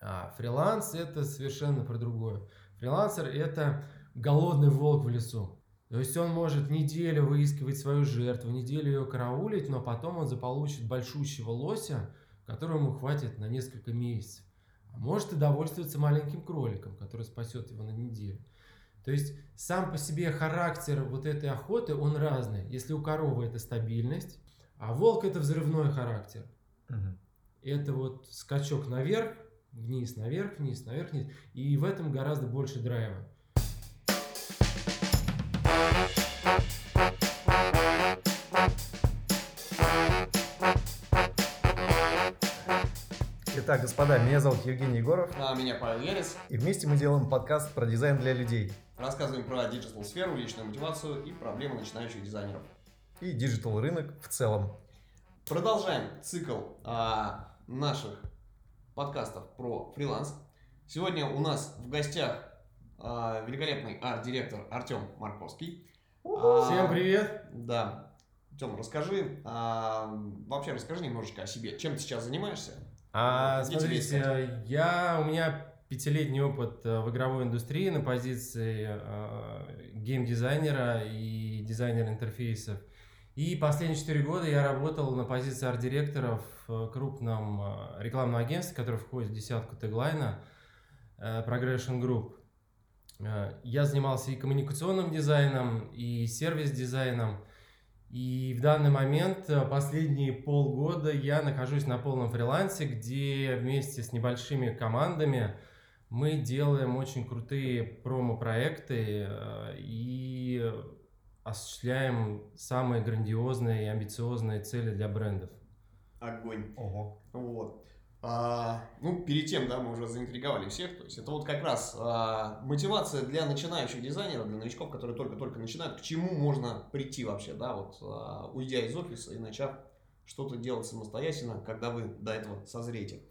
А фриланс это совершенно про другое. Фрилансер это голодный волк в лесу. То есть он может неделю выискивать свою жертву, неделю ее караулить, но потом он заполучит большущего лося, которому хватит на несколько месяцев. А может и довольствоваться маленьким кроликом, который спасет его на неделю. То есть сам по себе характер вот этой охоты, он разный. Если у коровы это стабильность, а волк это взрывной характер. Угу. Это вот скачок наверх, вниз, наверх, вниз, наверх, вниз. И в этом гораздо больше драйва. Итак, господа, меня зовут Евгений Егоров. А меня Павел Ерес. И вместе мы делаем подкаст про дизайн для людей. Рассказываем про digital сферу, личную мотивацию и проблемы начинающих дизайнеров. И digital рынок в целом. Продолжаем цикл а, наших подкастов про фриланс. Сегодня у нас в гостях а, великолепный арт-директор Артем Марковский. А, Всем привет! Да. Тем, расскажи, а, вообще расскажи немножечко о себе. Чем ты сейчас занимаешься? А, смотрите, я, у меня пятилетний опыт э, в игровой индустрии на позиции э, гейм-дизайнера и дизайнера интерфейсов. И последние четыре года я работал на позиции арт-директора в крупном э, рекламном агентстве, которое входит в десятку теглайна, э, Progression Group. Э, я занимался и коммуникационным дизайном, и сервис-дизайном. И в данный момент, последние полгода, я нахожусь на полном фрилансе, где вместе с небольшими командами мы делаем очень крутые промо-проекты и осуществляем самые грандиозные и амбициозные цели для брендов. Огонь. Ого. Вот. А, ну, перед тем, да, мы уже заинтриговали всех. То есть это вот как раз а, мотивация для начинающих дизайнеров, для новичков, которые только-только начинают, к чему можно прийти вообще, да, вот а, уйдя из офиса и начав что-то делать самостоятельно, когда вы до этого созреете.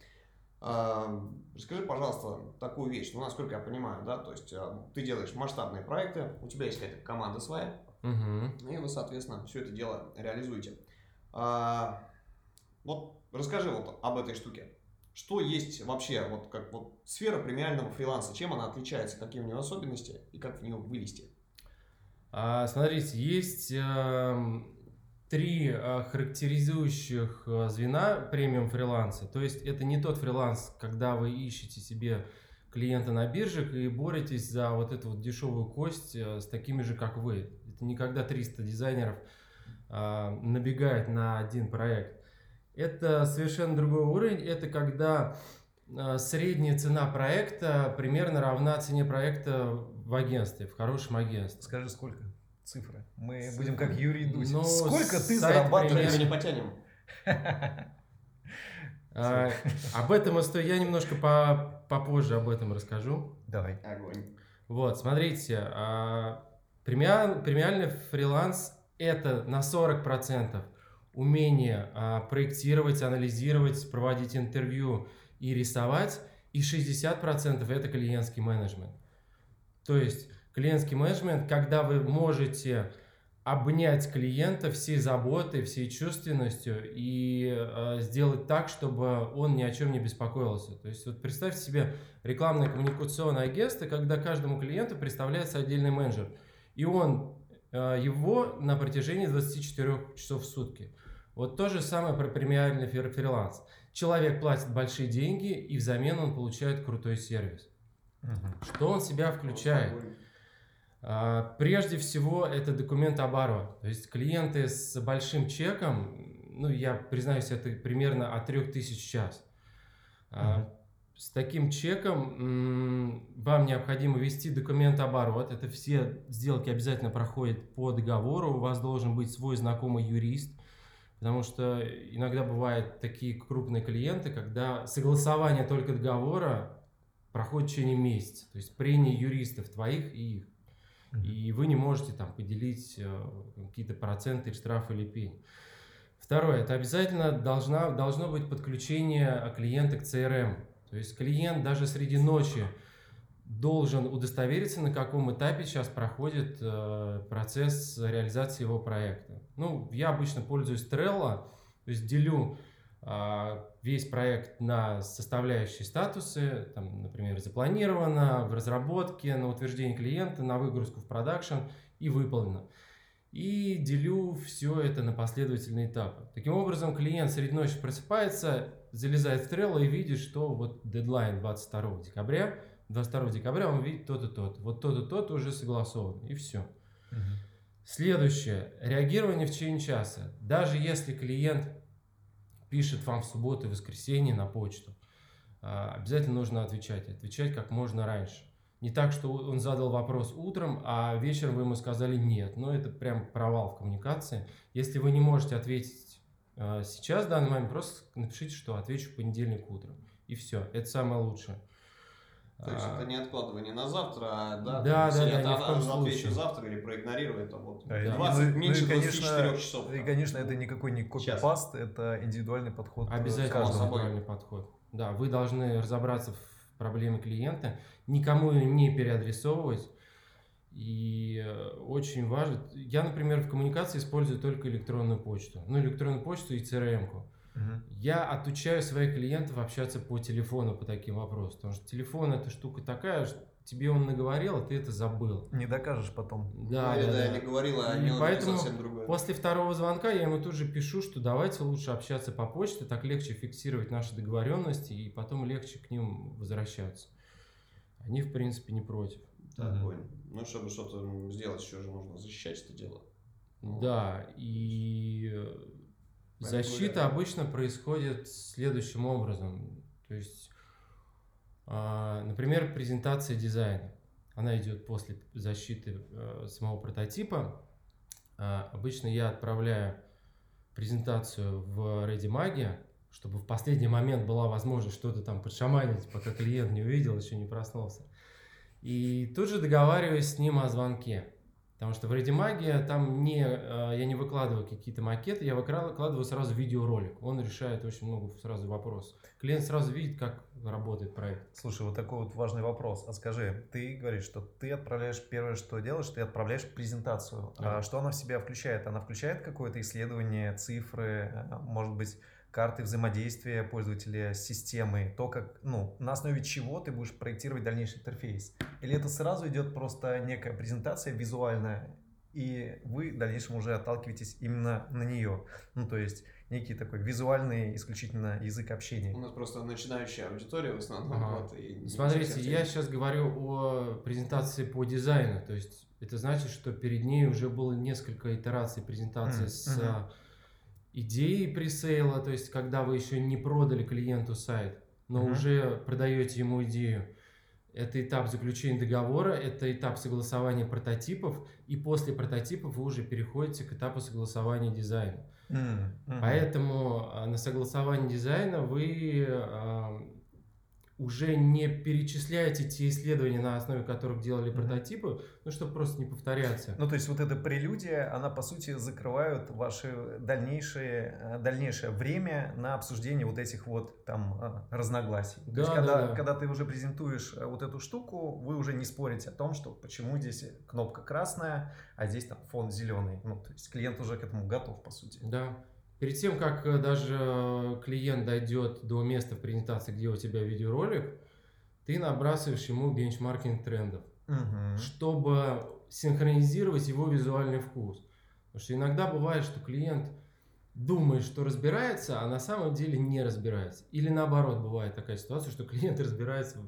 А, расскажи, пожалуйста, такую вещь. Ну, насколько я понимаю, да, то есть а, ты делаешь масштабные проекты, у тебя есть какая-то команда своя, угу. и вы, соответственно, все это дело реализуете. А, вот расскажи вот об этой штуке. Что есть вообще вот как вот сфера премиального фриланса? Чем она отличается? Какие у нее особенности и как в нее вылезти? А, смотрите, есть э, три э, характеризующих э, звена премиум фриланса. То есть это не тот фриланс, когда вы ищете себе клиента на биржах и боретесь за вот эту вот дешевую кость э, с такими же, как вы. Это никогда 300 дизайнеров э, набегает на один проект. Это совершенно другой уровень. Это когда э, средняя цена проекта примерно равна цене проекта в агентстве, в хорошем агентстве. Скажи, сколько? Цифры. Мы Цифры. будем как Юрий Дудь. Ну, сколько ты зарабатываешь? Мы не потянем. А, об этом я немножко по, попозже об этом расскажу. Давай. Огонь. Вот, смотрите, а, премиаль, премиальный фриланс это на 40% умение а, проектировать, анализировать, проводить интервью и рисовать, и 60% это клиентский менеджмент. То есть клиентский менеджмент, когда вы можете обнять клиента всей заботой, всей чувственностью и э, сделать так, чтобы он ни о чем не беспокоился. То есть вот представьте себе рекламное коммуникационное агентство, когда каждому клиенту представляется отдельный менеджер, и он э, его на протяжении 24 часов в сутки. Вот то же самое про премиальный фриланс. Человек платит большие деньги, и взамен он получает крутой сервис. Угу. Что он себя включает? А, прежде всего, это документооборот. То есть клиенты с большим чеком, ну, я признаюсь, это примерно от 3000 в час. Угу. С таким чеком вам необходимо вести документооборот. Это все сделки обязательно проходят по договору. У вас должен быть свой знакомый юрист Потому что иногда бывают такие крупные клиенты, когда согласование только договора проходит в течение месяца. То есть прения юристов твоих и их. И вы не можете там поделить э, какие-то проценты, штрафы или пень. Второе, это обязательно должна, должно быть подключение клиента к CRM. То есть клиент даже среди ночи должен удостовериться, на каком этапе сейчас проходит э, процесс реализации его проекта. Ну, я обычно пользуюсь Trello, то есть делю а, весь проект на составляющие статусы, там, например, запланировано, в разработке, на утверждение клиента, на выгрузку в продакшн и выполнено. И делю все это на последовательные этапы. Таким образом, клиент среди ночи просыпается, залезает в Trello и видит, что вот дедлайн 22 декабря, 22 декабря он видит тот и тот, вот тот и тот уже согласован, и все. Угу. Следующее. Реагирование в течение часа. Даже если клиент пишет вам в субботу и воскресенье на почту, а, обязательно нужно отвечать. Отвечать как можно раньше. Не так, что он задал вопрос утром, а вечером вы ему сказали нет. Но это прям провал в коммуникации. Если вы не можете ответить сейчас, в данный момент, просто напишите, что отвечу в понедельник утром. И все. Это самое лучшее. То есть это не откладывание на завтра, а да, да, да, да, да, это отвечу завтра или проигнорировать там вот да, 20, ну, меньше ну, и, конечно, 24 часов. И, конечно, это никакой не копипаст, это индивидуальный подход. Обязательно индивидуальный подход. Да, вы должны разобраться в проблеме клиента, никому не переадресовывать. И э, очень важно, я, например, в коммуникации использую только электронную почту. Ну, электронную почту и CRM-ку. Я отучаю своих клиентов общаться по телефону по таким вопросам, потому что телефон это штука такая, что тебе он наговорил, а ты это забыл. Не докажешь потом. Да, ну, да, да, я не говорила, а не поэтому совсем другое. После второго звонка я ему тут же пишу, что давайте лучше общаться по почте, так легче фиксировать наши договоренности и потом легче к ним возвращаться. Они, в принципе, не против. Так, понял. Ну, чтобы что-то сделать, еще же нужно защищать это дело. Да, и Защита обычно происходит следующим образом. То есть, а, например, презентация дизайна. Она идет после защиты э, самого прототипа. А, обычно я отправляю презентацию в ReadyMag, чтобы в последний момент была возможность что-то там подшаманить, пока клиент не увидел, еще не проснулся. И тут же договариваюсь с ним о звонке. Потому что в ReadyMag там не, э, я не выкладываю какие-то макеты, я выкладываю сразу видеоролик. Он решает очень много сразу вопросов. Клиент сразу видит, как работает проект. Слушай, вот такой вот важный вопрос. А скажи, ты говоришь, что ты отправляешь первое, что делаешь, ты отправляешь презентацию. Да. А что она в себя включает? Она включает какое-то исследование, цифры, э, может быть, карты взаимодействия пользователя с системой, то, как, ну, на основе чего ты будешь проектировать дальнейший интерфейс. Или это сразу идет просто некая презентация визуальная, и вы в дальнейшем уже отталкиваетесь именно на нее. Ну, то есть некий такой визуальный исключительно язык общения. У нас просто начинающая аудитория в основном. Ага. Вот, и Смотрите, я сейчас говорю о презентации по дизайну. То есть это значит, что перед ней уже было несколько итераций презентации mm. с mm-hmm идеи пресейла, то есть когда вы еще не продали клиенту сайт, но uh-huh. уже продаете ему идею. Это этап заключения договора, это этап согласования прототипов, и после прототипов вы уже переходите к этапу согласования дизайна. Uh-huh. Поэтому а, на согласование дизайна вы а, уже не перечисляете те исследования, на основе которых делали прототипы, ну, чтобы просто не повторяться. Ну, то есть вот эта прелюдия, она, по сути, закрывает ваше дальнейшее, э, дальнейшее время на обсуждение вот этих вот там э, разногласий. Да, то есть, когда, да, да. когда ты уже презентуешь э, вот эту штуку, вы уже не спорите о том, что почему здесь кнопка красная, а здесь там фон зеленый. Ну, то есть клиент уже к этому готов, по сути. Да. Перед тем, как э, даже э, клиент дойдет до места в презентации, где у тебя видеоролик, ты набрасываешь ему бенчмаркинг трендов, угу. чтобы синхронизировать его визуальный вкус. Потому что иногда бывает, что клиент думает, что разбирается, а на самом деле не разбирается. Или наоборот, бывает такая ситуация, что клиент разбирается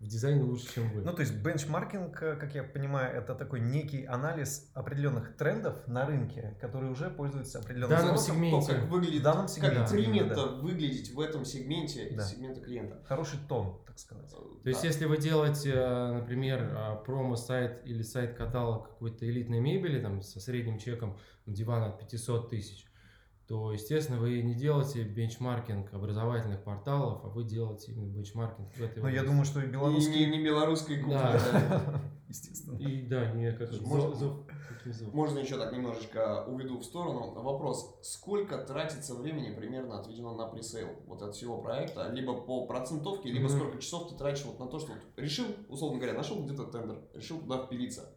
в дизайне лучше, чем вы. Ну, то есть бенчмаркинг, э, как я понимаю, это такой некий анализ определенных трендов на рынке, которые уже пользуются определенным данном сегменте. как выглядит, в данном сегменте, как да. принято да. выглядеть в этом сегменте да. сегмента клиента. Хороший тон, так сказать. То есть, если вы делаете, э, например, э, промо-сайт или сайт-каталог какой-то элитной мебели, там, со средним чеком дивана от 500 тысяч, то, естественно, вы не делаете бенчмаркинг образовательных порталов, а вы делаете именно бенчмаркинг в этой Ну, я думаю, что и белорусский... И не, не белорусской кухни. Да. Естественно. И да, не как можно, зов, зов. можно еще так немножечко уведу в сторону. Вопрос, сколько тратится времени примерно отведено на пресейл вот от всего проекта, либо по процентовке, либо mm-hmm. сколько часов ты тратишь вот на то, что вот решил, условно говоря, нашел где-то тендер, решил туда впилиться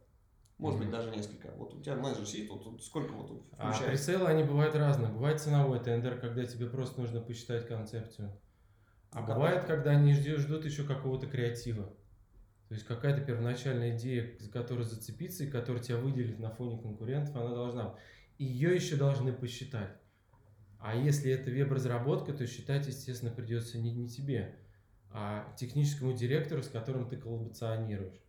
Может быть, даже несколько. Вот у тебя менеджер сидит, вот тут сколько вот А включается? прицелы, они бывают разные. Бывает ценовой тендер, когда тебе просто нужно посчитать концепцию. А Ну, бывает, это? когда они ждут, ждут еще какого-то креатива. То есть какая-то первоначальная идея, за которую зацепиться и которая тебя выделит на фоне конкурентов, она должна Ее еще должны посчитать. А если это веб-разработка, то считать, естественно, придется не, не тебе, а техническому директору, с которым ты коллаборационируешь.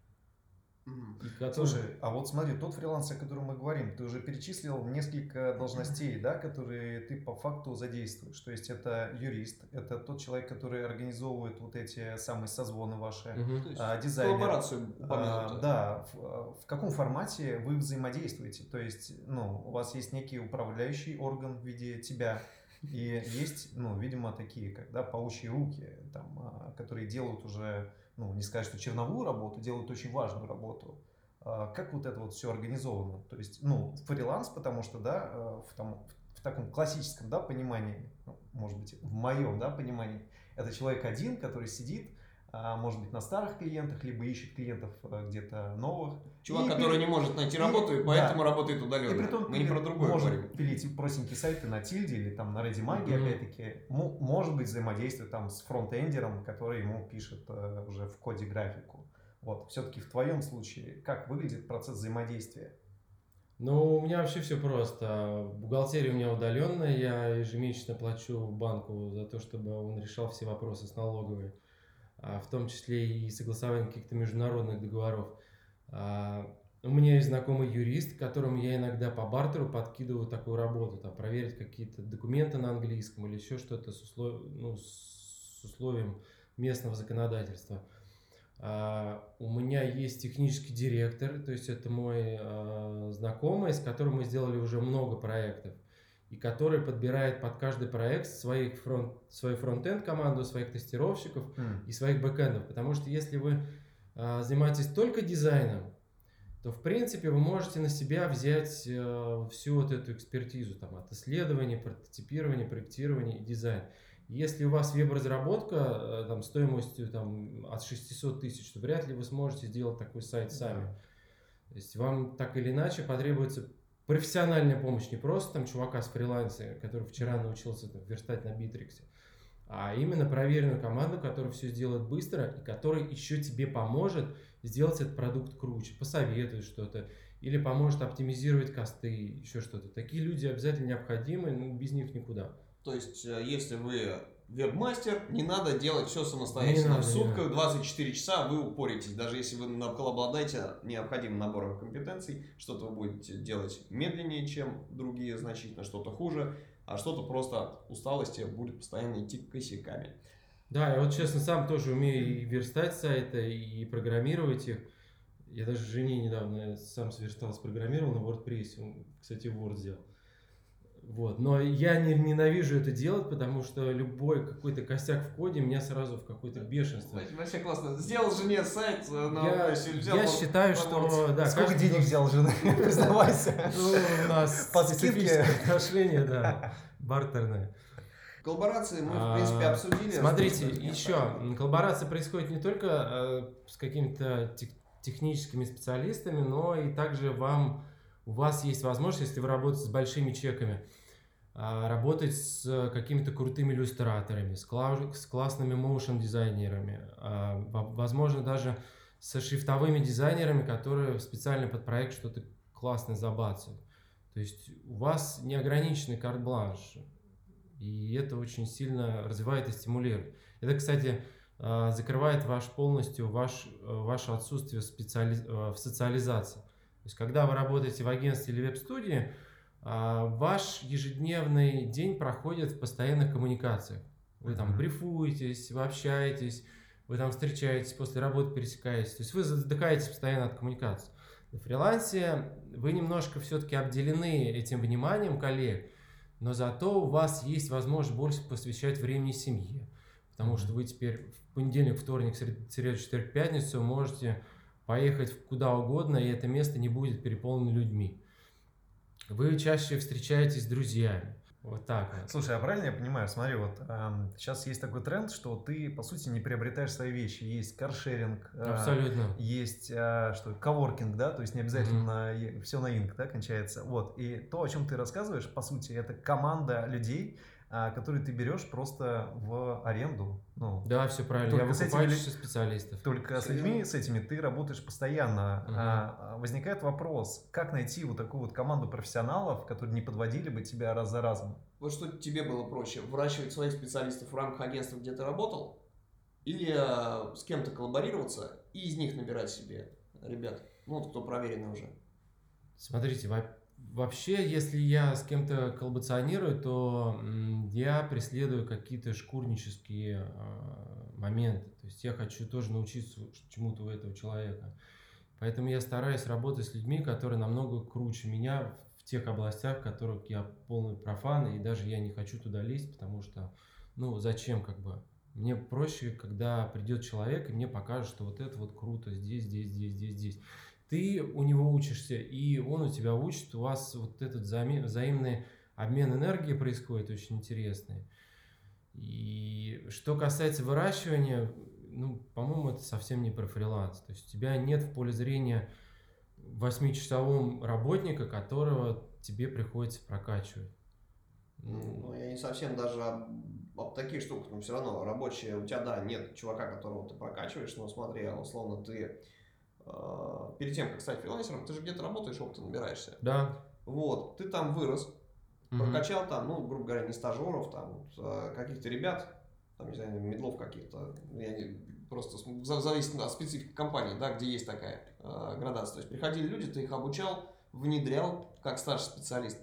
Который- Слушай, а вот смотри, тот фриланс, о котором мы говорим, ты уже перечислил несколько должностей, да, которые ты по факту задействуешь. То есть это юрист, это тот человек, который организовывает вот эти самые созвоны ваши, есть а, дизайнер. коллаборацию А, упомянутую. да, в, а, в каком формате вы взаимодействуете? То есть, ну, у вас есть некий управляющий орган в виде тебя, и есть, ну, видимо, такие, как, да, паучьи руки, там, а, которые делают уже, ну, не сказать, что черновую работу, делают очень важную работу. А, Как вот это вот все организовано? То есть, ну, фриланс, потому что, да, э, в, там, в таком классическом, да, понимании, ну, может быть, в моем, да, понимании, это человек один, который сидит, может быть, на старых клиентах, либо ищет клиентов э, где-то новых. Чувак, И который при- не может найти и- работу, и да. поэтому работает И удаленно. притом Мы не про пилит- другое может говорим. пилить простенькие сайты на тильде или там на Ready Мгм. опять-таки. Мо- Может быть, взаимодействие там с фронтендером, который ему пишет э, уже в коде графику. Вот, все-таки в твоем случае, как выглядит процесс взаимодействия? Ну, у меня вообще все просто. Бухгалтерия у меня удаленная, я ежемесячно плачу банку за то, чтобы он решал все вопросы с налоговой, а, в том числе и согласование каких-то международных договоров. А, У меня есть знакомый юрист, которому я иногда по бартеру подкидываю такую работу, там, проверить какие-то документы на английском или еще что-то с, услов- ну, с условием местного законодательства. А, У меня есть технический директор, то есть это мой а, знакомый, с которым мы сделали уже много проектов, и который подбирает под каждый проект своих фронт, свою фронтенд команду, своих тестировщиков и своих бэкэндов. Потому что если вы а, занимаетесь только дизайном, то в принципе вы можете на себя взять э, всю вот эту экспертизу там, от исследования, прототипирования, проектирования и дизайна. Если у вас веб-разработка э, там, стоимостью там, от 600 тысяч, то вряд ли вы сможете сделать такой сайт сами. То есть вам так или иначе потребуется профессиональная помощь, не просто там чувака с фриланса, который вчера научился там, верстать на Битриксе, а именно проверенную команду, которая все сделает быстро и которая еще тебе поможет сделать этот продукт круче, посоветует что-то или поможет оптимизировать косты, еще что-то. Такие люди обязательно необходимы, ну, без них никуда. То есть, э, если вы веб-мастер, не надо делать все самостоятельно. Не надо, в сутках 24 часа вы упоритесь. Даже если вы обладаете необходимым набором компетенций, что-то вы будете делать медленнее, чем другие, значительно что-то хуже, а что-то просто от усталости будет постоянно идти косяками. Да, я вот честно сам тоже умею и верстать сайты, и программировать их. Я даже жене недавно сам сверстал, спрограммировал на WordPress. Он, кстати, Word сделал. Вот. Но я не, ненавижу это делать, потому что любой какой-то косяк в коде меня сразу в какое-то бешенство. Вообще классно. Сделал жене сайт э, на Я, взял я считаю, что... Да, Сколько каждый денег взял жена? Признавайся. Ну, у нас По специфическое отношение, да, бартерное. Коллаборации мы, в А, принципе, обсудили. Смотрите, еще коллаборация происходит не только э, с какими-то тех- техническими специалистами, но и также вам у вас есть возможность, если вы работаете с большими чеками, а, работать с э, какими-то крутыми иллюстраторами, с, кла- с классными моушен дизайнерами, а, во- возможно даже со шрифтовыми дизайнерами, которые специально под проект что-то классное забацают. То есть у вас неограниченный карт-бланш, и это очень сильно развивает и стимулирует. Это, кстати, а, закрывает ваш полностью ваш, э, ваше отсутствие специали... э, в социализации. То есть, когда вы работаете в агентстве или веб-студии, а, ваш ежедневный день проходит в постоянных коммуникациях. Вы там брифуетесь, вы общаетесь, вы там встречаетесь, после работы пересекаетесь. То есть вы задыхаетесь постоянно от коммуникации. На фрилансе вы немножко все-таки обделены этим вниманием коллег, но зато у вас есть возможность больше посвящать времени семье. Потому что вы теперь в понедельник, вторник, сред- среду, четверг, пятницу можете поехать куда угодно, и это место не будет переполнено людьми. Вы чаще встречаетесь с друзьями. Вот так вот. Слушай, а правильно я понимаю? Смотри, вот эм, сейчас есть такой тренд, что ты, по сути, не приобретаешь свои вещи. Есть каршеринг. э, Абсолютно. Есть э, что, коворкинг, да, то есть не обязательно все на инк, да, кончается. Вот, и то, о чем ты рассказываешь, по сути, это команда людей, а, которые ты берешь просто в аренду. Ну, Да, все правильно. Только Я с этими выкупаю лю- еще специалистов. Только с Серьезно? людьми, с этими ты работаешь постоянно. Мгм. А, а, возникает вопрос, как найти вот такую вот команду профессионалов, которые не подводили бы тебя раз за разом? Вот что тебе было проще, выращивать своих специалистов в рамках агентства, где ты работал, или э, с кем-то коллаборироваться и из них набирать себе ребят, ну вот кто проверенный уже. Смотрите, во- вообще, если я с кем-то коллаборационирую, то я преследую какие-то шкурнические а, моменты. То есть я хочу тоже научиться чему-то у этого человека. Поэтому я стараюсь работать с людьми, которые намного круче меня в тех областях, в которых я полный профан, и даже я не хочу туда лезть, потому что, ну, зачем как бы? Мне проще, когда придет человек и мне покажет, что вот это вот круто здесь, здесь, здесь, здесь, здесь ты у него учишься, и он у тебя учит, у вас вот этот взаим- взаимный обмен энергией происходит очень интересный. И что касается выращивания, ну, по-моему, это совсем не про фриланс. То есть у тебя нет в поле зрения восьмичасового работника, которого тебе приходится прокачивать. Ну, я не совсем даже об, об таких штуках, но все равно рабочие, у тебя, да, нет чувака, которого ты прокачиваешь, но смотри, а условно ты перед тем, как стать фрилансером, ты же где-то работаешь, опыта набираешься. Да. Вот, ты там вырос, прокачал там, ну, грубо говоря, не стажеров, там, а каких-то ребят, там, не знаю, медлов каких-то, я не, просто зависит от специфики компании, да, где есть такая э, градация. То есть приходили люди, ты их обучал, внедрял как старший специалист,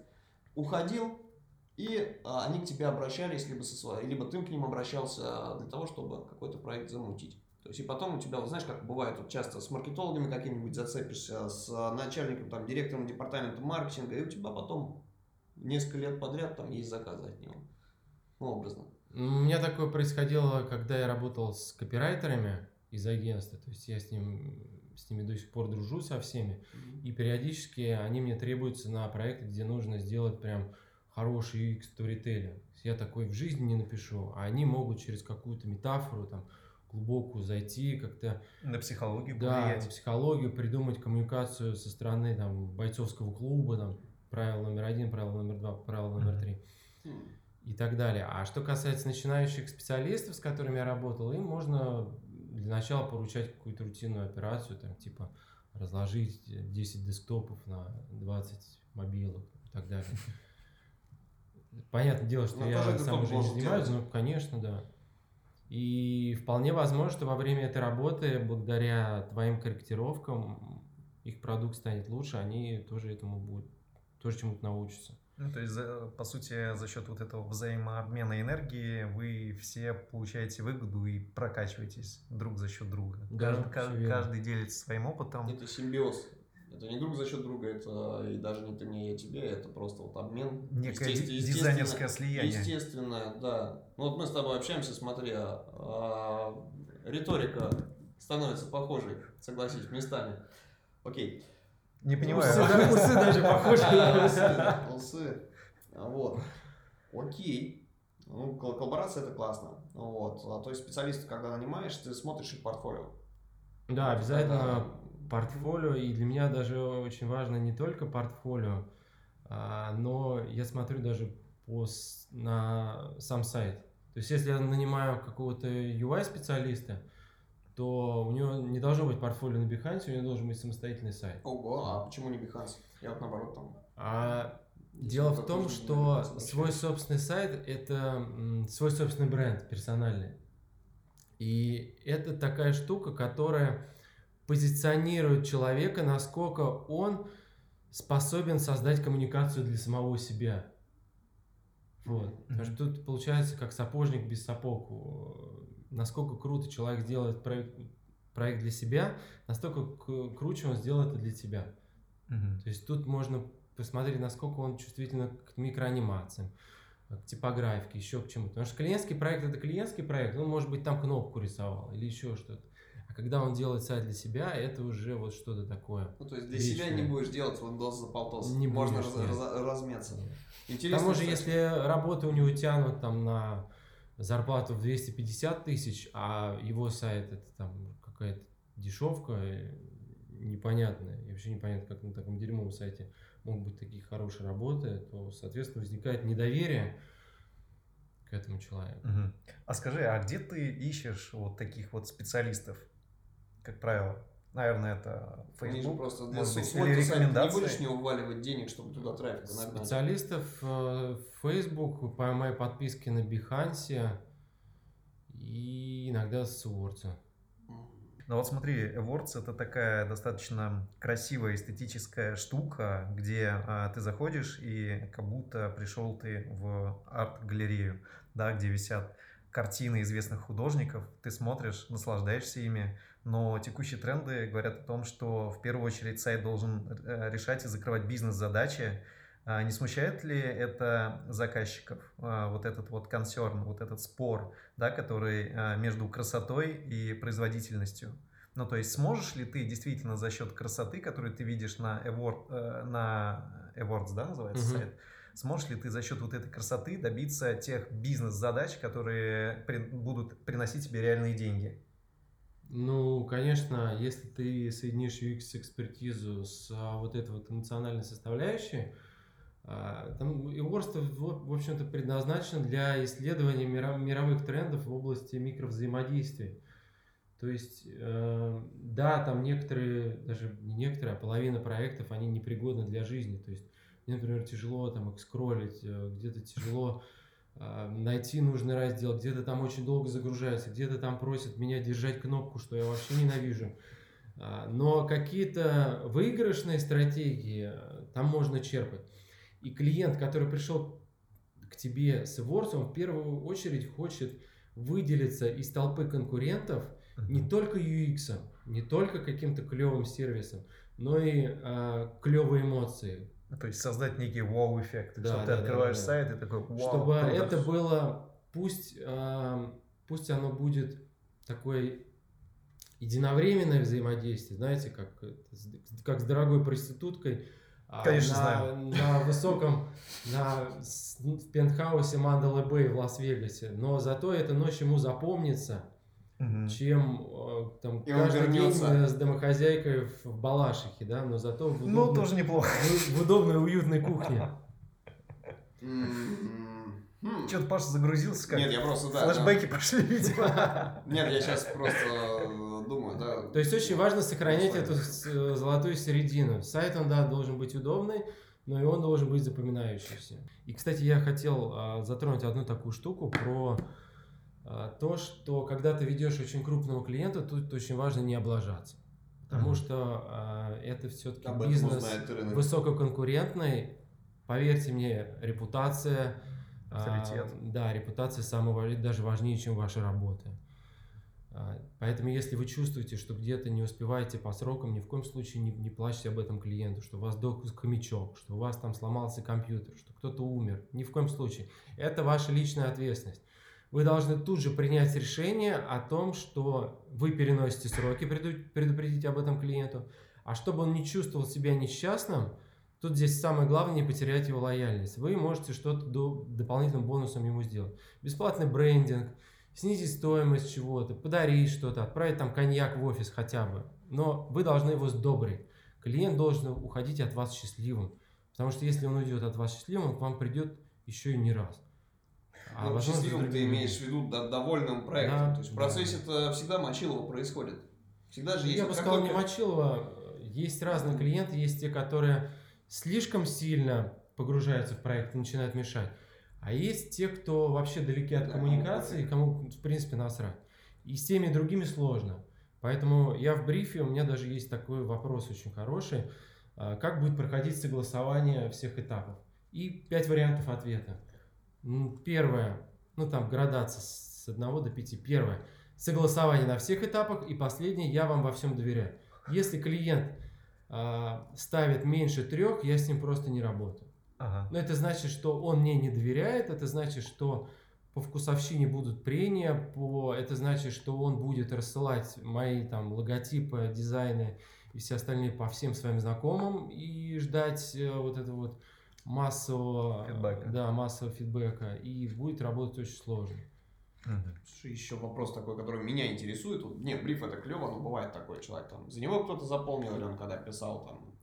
уходил, и а, они к тебе обращались, либо, со своей, либо ты к ним обращался для того, чтобы какой-то проект замутить. То есть и потом у тебя, вот знаешь, как бывает, вот часто с маркетологами какими-нибудь зацепишься, с а, начальником, там, директором департамента маркетинга, и у тебя потом несколько лет подряд там есть заказы от него. Ну, образно. У меня такое происходило, когда я работал с копирайтерами из агентства. То есть я с, ним, с ними до сих пор дружу со всеми. И периодически они мне требуются на проекты, где нужно сделать прям хороший UX сторителлинг. Я такой в жизни не напишу, а они могут через какую-то метафору там глубокую зайти, как-то На психологию да, повлиять. на психологию, придумать коммуникацию со стороны там, бойцовского клуба, там, правило номер один, правило номер два, правило номер три и так далее. А что касается начинающих специалистов, с которыми я работал, им можно для начала поручать какую-то рутинную операцию, там, типа разложить 10 десктопов на 20 мобилок и так далее. Понятное дело, что Ну, я сам уже не занимаюсь, но, конечно, да. И вполне возможно, что во время этой работы, благодаря твоим корректировкам, их продукт станет лучше, они тоже этому будут, тоже чему-то научатся. Ну, то есть, по сути, за счет вот этого взаимообмена энергии вы все получаете выгоду и прокачиваетесь друг за счет друга. Да, каждый, каждый делится своим опытом. Это симбиоз. Это не друг за счет друга, это и даже не ты мне, я тебе, это просто вот обмен. Некое естественно- дизайнерское слияние. Естественно, да. Ну вот мы с тобой общаемся, смотри, а, а, риторика становится похожей, согласись, местами. Окей. Не понимаю. Усы, да, усы даже похожи. Усы, Вот. Окей. Ну, кол- коллаборация это классно. Вот. А, То есть специалистов, когда нанимаешь, ты смотришь их портфолио. Да, обязательно портфолио, и для меня даже очень важно не только портфолио, а, но я смотрю даже по, на сам сайт. То есть, если я нанимаю какого-то UI-специалиста, то у него не должно быть портфолио на Behance, у него должен быть самостоятельный сайт. Ого, а почему не Behance? Я вот наоборот там. А Если дело в том, что свой собственный сайт это свой собственный бренд персональный. И это такая штука, которая позиционирует человека, насколько он способен создать коммуникацию для самого себя. Вот. Потому что тут получается как сапожник без сапог. Насколько круто человек сделает проект, проект для себя, настолько круче он сделает это для тебя. Мгм. То есть тут можно посмотреть, насколько он чувствителен к микроанимациям, к типографике, еще к чему-то. Потому что клиентский проект это клиентский проект, он может быть там кнопку рисовал или еще что-то. А когда он делает сайт для себя, это уже вот что-то такое. Ну, то есть для себя не будешь делать Windows за полтос. Не Можно будешь, раз, раз, размяться. Нет. Интересно. К тому же, если работы у него тянут там на зарплату в 250 тысяч, а его сайт это там какая-то дешевка э, непонятная, и вообще непонятно, как на таком дерьмовом сайте могут быть такие хорошие работы, то, соответственно, возникает недоверие к этому человеку. Угу. А скажи, а где ты ищешь вот таких вот специалистов, как правило? Наверное, это Facebook. просто для может быть, или рекомендации. Не будешь не уваливать денег, чтобы туда трафик нагнать. Специалистов э, Facebook, по моей подписке на Behance и иногда с Words. Ну вот смотри, Awards это такая достаточно красивая эстетическая штука, где а, ты заходишь и как будто пришел ты в арт-галерею, да, где висят картины известных художников, ты смотришь, наслаждаешься ими, но текущие тренды говорят о том, что в первую очередь сайт должен э, решать и закрывать бизнес-задачи. А не смущает ли это заказчиков, а, вот этот вот консерн, вот этот спор, да, который а, между красотой и производительностью? Ну, то есть сможешь ли ты действительно за счет красоты, которую ты видишь на, Award, э, на Awards, да, называется mm-hmm. сайт, Сможешь ли ты за счет вот этой красоты добиться тех бизнес-задач, которые при, будут приносить тебе реальные деньги? Ну, конечно, если ты соединишь UX-экспертизу с а, вот этой вот эмоциональной составляющей, а, там Iworst, в общем-то, предназначен для исследования мировых трендов в области микровзаимодействия. То есть, э, да, там некоторые, даже не некоторые, а половина проектов, они непригодны для жизни. То есть, мне, например, тяжело там их скроллить, э, где-то тяжело найти нужный раздел, где-то там очень долго загружается, где-то там просят меня держать кнопку, что я вообще ненавижу. А, но какие-то выигрышные стратегии э, там можно черпать. И клиент, который пришел к тебе с AdWords, он в первую очередь хочет выделиться из толпы конкурентов не только UX, не только каким-то клевым сервисом, но и э, клевые эмоции, то есть создать некий вау-эффект, да, что да, ты открываешь да, да. сайт и такой вау. Чтобы круто. это было, пусть, э, пусть оно будет такой единовременное взаимодействие, знаете, как, как с дорогой проституткой. А Конечно, на, знаю. На высоком, на, в пентхаусе Мандалы Бэй в Лас-Вегасе. Но зато эта ночь ему запомнится угу. чем э, там и каждый день с домохозяйкой в Балашихе, да, но зато в удобной, ну, тоже неплохо. В, в удобной, уютной кухне. Что-то Паша загрузился как? Нет, я просто, да. Флэшбэки да. пошли, видимо. Нет, я сейчас просто э, думаю, да. То есть очень важно сохранять эту э, золотую середину. Сайт, он, да, должен быть удобный, но и он должен быть запоминающийся. И, кстати, я хотел а, затронуть одну такую штуку про а, то, что когда ты ведешь очень крупного клиента, тут очень важно не облажаться. Потому mm-hmm. что а, это все-таки Об бизнес высококонкурентный. Поверьте мне, репутация, а, да, репутация самая даже важнее, чем ваша работа. А, поэтому, если вы чувствуете, что где-то не успеваете по срокам, ни в коем случае не, не плачьте об этом клиенту, что у вас док хомячок, что у вас там сломался компьютер, что кто-то умер. Ни в коем случае. Это ваша личная ответственность вы должны тут же принять решение о том, что вы переносите сроки, предупредить об этом клиенту, а чтобы он не чувствовал себя несчастным, тут здесь самое главное не потерять его лояльность. Вы можете что-то до, дополнительным бонусом ему сделать. Бесплатный брендинг, снизить стоимость чего-то, подарить что-то, отправить там коньяк в офис хотя бы. Но вы должны его сдобрить. Клиент должен уходить от вас счастливым. Потому что если он уйдет от вас счастливым, он к вам придет еще и не раз. А ну, счастливым ты имеешь в виду да, довольным проектом. Да, То есть в процессе да. это всегда Мочилова происходит. Всегда же есть... Я бы сказал, только... не Мочилова. Есть разные клиенты, есть те, которые слишком сильно погружаются в проект и начинают мешать. А есть те, кто вообще далеки от да, коммуникации, кому, в принципе, насрать. И с теми и другими сложно. Поэтому я в брифе, у меня даже есть такой вопрос очень хороший. А, как будет проходить согласование всех этапов? И пять вариантов ответа. Первое, ну там градация с 1 до 5. Первое, согласование на всех этапах. И последнее, я вам во всем доверяю. Если клиент э, ставит меньше трех, я с ним просто не работаю. Ага. Но это значит, что он мне не доверяет, это значит, что по вкусовщине будут прения, по... это значит, что он будет рассылать мои там логотипы, дизайны и все остальные по всем своим знакомым и ждать э, вот это вот массового Фидбэка. да, массового фидбэка. И будет работать очень сложно. Мгм. Слушай, еще вопрос такой, который меня интересует. Вот, не, бриф это клево, но бывает такой человек, там, за него кто-то заполнил, или он когда писал, там,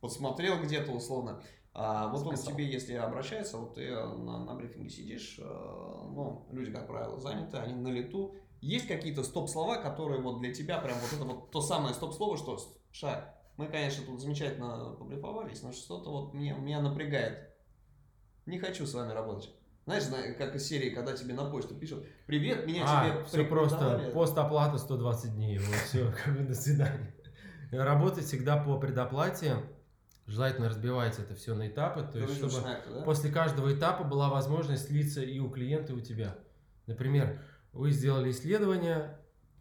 посмотрел где-то условно. А вот он к Списал. тебе, если обращается, вот ты на, на брифинге сидишь, э, ну, люди, как правило, заняты, они на лету. Есть какие-то стоп-слова, которые вот для тебя прям вот это вот то самое стоп-слово, что, Ша, мы, конечно, тут замечательно побрифовались, но что-то вот меня, меня напрягает. Не хочу с вами работать. Знаешь, зна- как из серии, когда тебе на почту пишут, привет, меня А, тебе все просто. порекомендовали». Постоплата 120 дней. Вот все, как бы до свидания. Работать всегда по предоплате. Желательно разбивать это все на этапы, то есть чтобы да? после каждого этапа была возможность слиться и у клиента, и у тебя. Например, вы сделали исследование,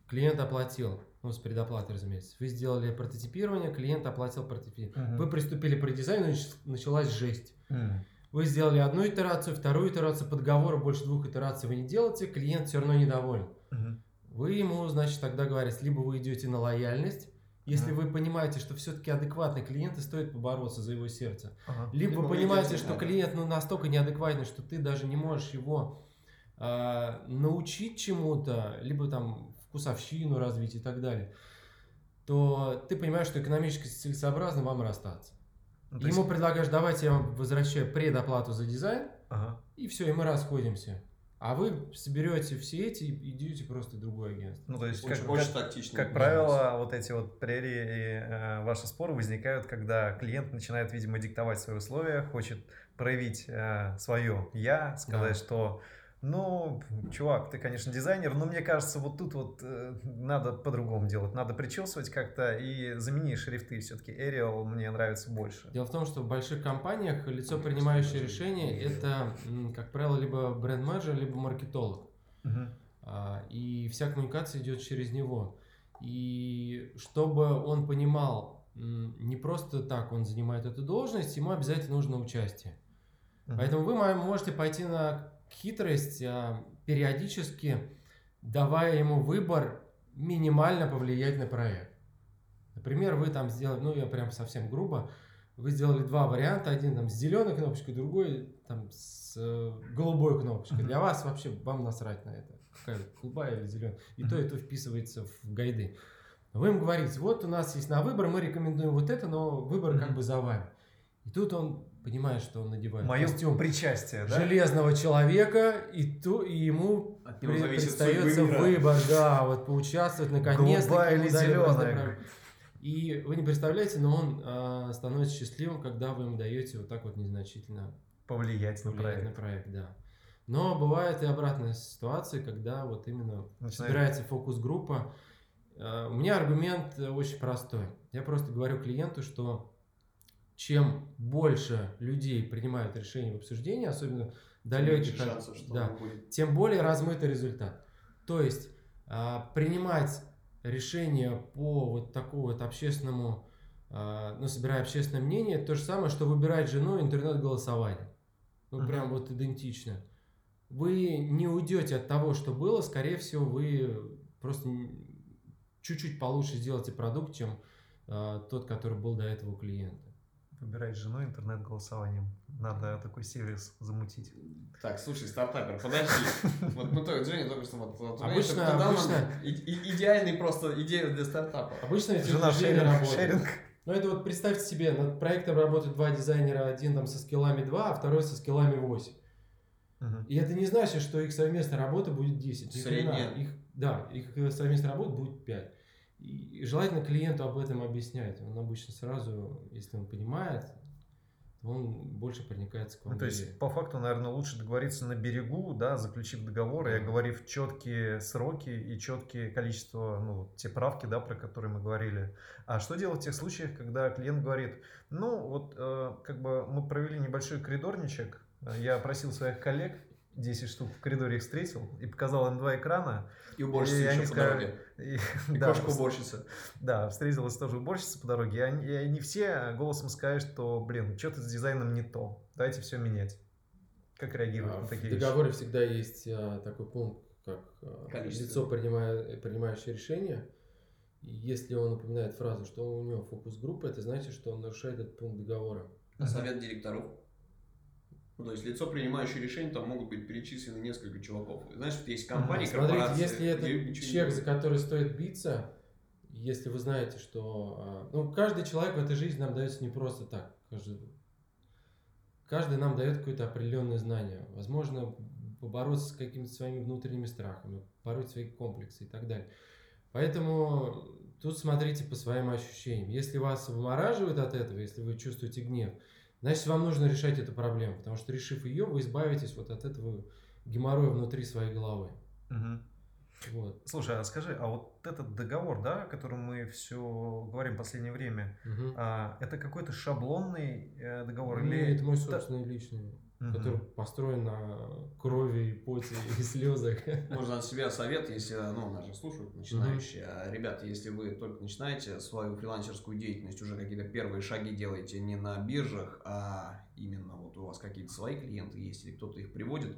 клиент оплатил, ну, с предоплатой, разумеется. Вы сделали прототипирование, клиент оплатил прототипирование. Мгм. Вы приступили к дизайну, нач- началась жесть. Мгм. Вы сделали одну итерацию, вторую итерацию, по договору больше двух итераций вы не делаете, клиент все равно недоволен. Мгм. Вы ему, значит, тогда говорите, либо вы идете на лояльность, если Мгм. вы понимаете, что все-таки адекватный клиент и стоит побороться за его сердце. Ага. Либо Либо вы понимаете, идете, что да. клиент ну, настолько неадекватный, что ты даже не можешь его а, научить чему-то, либо там вкусовщину развить и так далее, то ты понимаешь, что экономически целесообразно вам расстаться. Ну, Ему есть- предлагаешь, давайте я вам возвращаю предоплату за дизайн, Ага. и все, и мы расходимся. А вы соберете все эти и идете просто в другое агентство. Ну, то есть, Очень, как, очень как- тактично. как правило, вот эти вот прерии и э, ваши споры возникают, когда клиент начинает, видимо, диктовать свои условия, хочет проявить свое я, сказать, Да. что ну, чувак, ты, конечно, дизайнер, но мне кажется, вот тут вот э, надо по-другому делать. Надо причесывать как-то и замени шрифты. Все-таки Arial мне нравится больше. Дело в том, что в больших компаниях лицо, принимающее решение, это, как правило, либо бренд-менеджер, либо маркетолог. Мгм. А, И вся коммуникация идет через него. И чтобы он понимал, не просто так он занимает эту должность, ему обязательно нужно участие. Мгм. Поэтому вы мо- можете пойти на хитрость, а, периодически давая ему выбор минимально повлиять на проект. Например, вы там сделали, ну я прям совсем грубо, вы сделали два варианта, один там с зеленой кнопочкой, другой там с э, голубой кнопочкой. Мгм. Для вас вообще вам насрать на это, какая голубая или зеленая. И то, и то вписывается в гайды. Вы им говорите, вот у нас есть на выбор, мы рекомендуем вот это, но выбор как Мгм. бы за вами. И тут он понимает, что он надевает Мое костюм причастие, да? железного человека, и, то, и ему От него при- предстается выбор, да, вот поучаствовать наконец-то. Голубая или зеленая? И вы не представляете, но он а, становится счастливым, когда вы ему даете вот так вот незначительно Повлиять на повлиять проект. на проект, да. Но бывает и обратная ситуация, когда вот именно Начинает- собирается фокус-группа. Э, У меня аргумент э, очень простой. Я просто говорю клиенту, что чем больше людей принимают решения в обсуждении, особенно далеких от- шансов, что да, будет. тем более размытый результат. То есть а, принимать решение по вот такому вот общественному, а, ну, собирая общественное мнение, то же самое, что выбирать жену интернет-голосование. Ну, Мгм. прям вот идентично. Вы не уйдете от того, что было, скорее всего, вы просто чуть-чуть получше сделаете продукт, чем а, тот, который был до этого у клиента. Выбирать жену интернет-голосованием. Надо такой сервис замутить. Так, слушай, стартапер, подожди. Вот, ну, то, Женя только что вот... вот Обычно- нам обычно- и- и- идеальный просто идею для стартапа. Обычно эти Жена шеринг. работают. шеринг. Ну, это вот представьте себе, над проектом работают два дизайнера, один там со скиллами 2, а второй со скиллами 8. Мгм. И это не значит, что их совместная работа будет 10. Ни хрена. Средняя. Их, да, их э, совместная работа будет 5. И желательно клиенту об этом объяснять. Он обычно сразу, если он понимает, то он больше проникается к вам. Ну, то есть, по факту, наверное, лучше договориться на берегу, да, заключив договор и оговорив четкие сроки и четкие количество, ну, те правки, да, про которые мы говорили. А что делать в тех случаях, когда клиент говорит, ну, вот, э, как бы мы провели небольшой коридорничек, э, я просил своих коллег, 10 штук в коридоре их встретил и показал им два экрана. И уборщица И они по сказали- дороге. И, И да, кошка-уборщица. да, встретилась тоже уборщица по дороге, и они, и они все голосом сказали, что, блин, что-то с дизайном не то, давайте все менять. Как реагируют А, на В такие вещи? договоре всегда есть а, такой пункт, как а, лицо, принимая- принимающее решение. И если он упоминает фразу, что у него фокус группы, это значит, что он нарушает этот пункт договора. А совет директоров? Ну, то есть лицо, принимающее решение, там могут быть перечислены несколько чуваков. Знаешь, вот есть компании, Смотрите, корпорации, если это чек, за который стоит биться, если вы знаете, что... а, Ну, каждый человек в этой жизни нам дается не просто так. Каждый, каждый нам дает какое-то определенное знание. Возможно, побороться с какими-то своими внутренними страхами, побороть свои комплексы и так далее. Поэтому тут смотрите по своим ощущениям. Если вас вымораживает от этого, если вы чувствуете гнев, значит, вам нужно решать эту проблему. Потому что, решив ее, вы избавитесь вот от этого геморроя внутри своей головы. Мгм. Вот. Слушай, а скажи, а вот этот договор, да, о котором мы все говорим в последнее время, Мгм. а, это какой-то шаблонный э, договор Не, или это мой собственный личный, Мгм. который построен на крови, и поте и слезах. Можно от себя совет, если, ну, нас же слушают начинающие. А, Ребята, если вы только начинаете свою фрилансерскую деятельность, уже какие-то первые шаги делаете не на биржах, а именно вот у вас какие-то свои клиенты есть, или кто-то их приводит,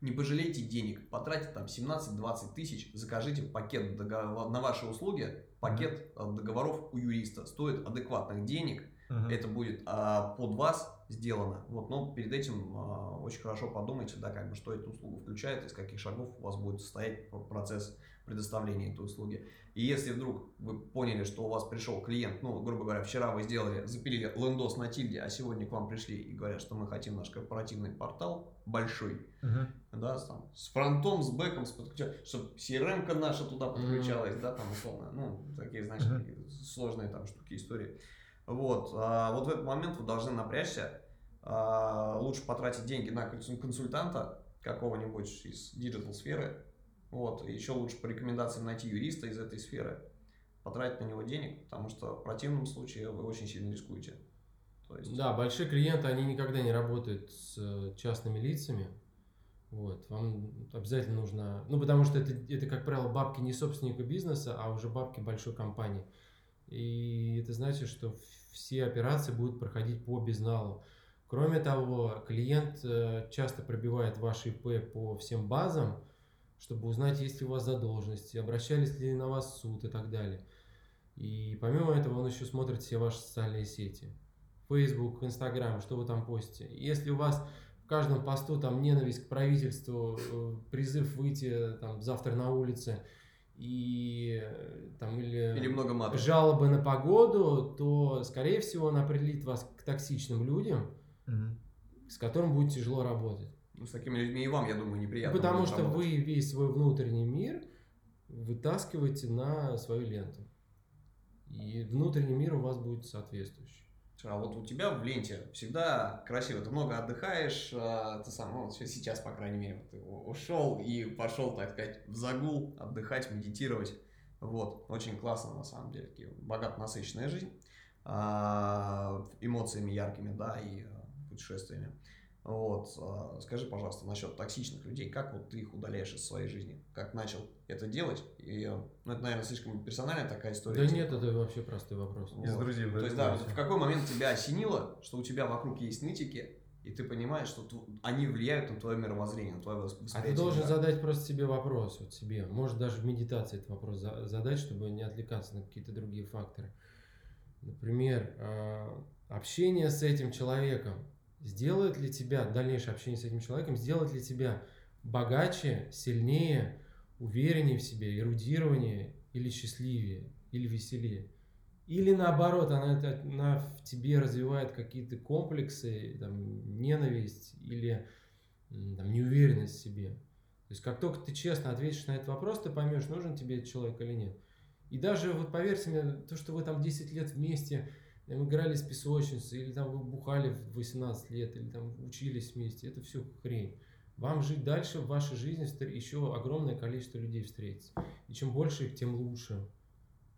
не пожалейте денег, потратьте там 17-20 тысяч, закажите пакет договор- на ваши услуги, пакет э, договоров у юриста, стоит адекватных денег, Мгм. это будет а, под вас сделано. Вот, но перед этим а, очень хорошо подумайте, да, как бы, что эта услуга включает, из каких шагов у вас будет состоять процесс предоставления этой услуги. И если вдруг вы поняли, что у вас пришел клиент, ну, грубо говоря, вчера вы сделали, запилили лендос на тильде, а сегодня к вам пришли и говорят, что мы хотим наш корпоративный портал большой, Мгм. да, там, с фронтом, с бэком, с подключением, чтобы CRM-ка наша туда подключалась, да, там условно, ну, такие, Мгм. такие сложные там штуки, истории. Вот, а, вот в этот момент вы должны напрячься, а, лучше потратить деньги на консуль- консультанта какого-нибудь из digital сферы, вот, еще лучше по рекомендациям найти юриста из этой сферы, потратить на него денег, потому что в противном случае вы очень сильно рискуете. То есть, Да, большие клиенты, они никогда не работают с э, частными лицами. Вот, вам обязательно нужно, ну, потому что это, это, как правило, бабки не собственника бизнеса, а уже бабки большой компании. И это значит, что все операции будут проходить по безналу. Кроме того, клиент э, часто пробивает ваш ИП по всем базам, чтобы узнать, есть ли у вас задолженности, обращались ли на вас в суд и так далее. И помимо этого он еще смотрит все ваши социальные сети. Facebook, Instagram, что вы там постите. Если у вас в каждом посту там ненависть к правительству, э, призыв выйти там завтра на улице и э, там или, или много матов. жалобы на погоду, то скорее всего он определит вас к токсичным людям, Мгм. с которым будет тяжело работать. Ну, с такими людьми и вам, я думаю, неприятно. Потому что работать. вы весь свой внутренний мир вытаскиваете на свою ленту. И внутренний мир у вас будет соответствующий. А вот у тебя в ленте всегда красиво, ты много отдыхаешь, а, ты сам, ну, сейчас, по крайней мере, ты ушел и пошел, так сказать, в загул, отдыхать, медитировать. Вот, очень классно, на самом деле, богато насыщенная жизнь, а, эмоциями яркими, да, и а, путешествиями. Вот, а, скажи, пожалуйста, насчет токсичных людей, как вот ты их удаляешь из своей жизни? Как начал это делать? И, а, ну, это, наверное, слишком персональная такая история. Да типа, нет, это вообще простой вопрос. Из вот. друзей То есть, да, в какой момент тебя осенило, что у тебя вокруг есть нытики, и ты понимаешь, что тв- они влияют на твое мировоззрение, на твое восп- А восприятие. ты должен мира. задать просто себе вопрос, вот себе. Может даже в медитации этот вопрос за- задать, чтобы не отвлекаться на какие-то другие факторы. Например, э, общение с этим человеком сделает ли тебя, дальнейшее общение с этим человеком, сделает ли тебя богаче, сильнее, увереннее в себе, эрудированнее или счастливее, или веселее. Или наоборот, она, она в тебе развивает какие-то комплексы, там, ненависть или там, неуверенность в себе. То есть как только ты честно ответишь на этот вопрос, ты поймешь, нужен тебе этот человек или нет. И даже вот поверьте мне, то, что вы там 10 лет вместе там, играли с песочницей, или там вы бухали в 18 лет, или там учились вместе, это все хрень. Вам жить дальше в вашей жизни еще огромное количество людей встретится. И чем больше их, тем лучше.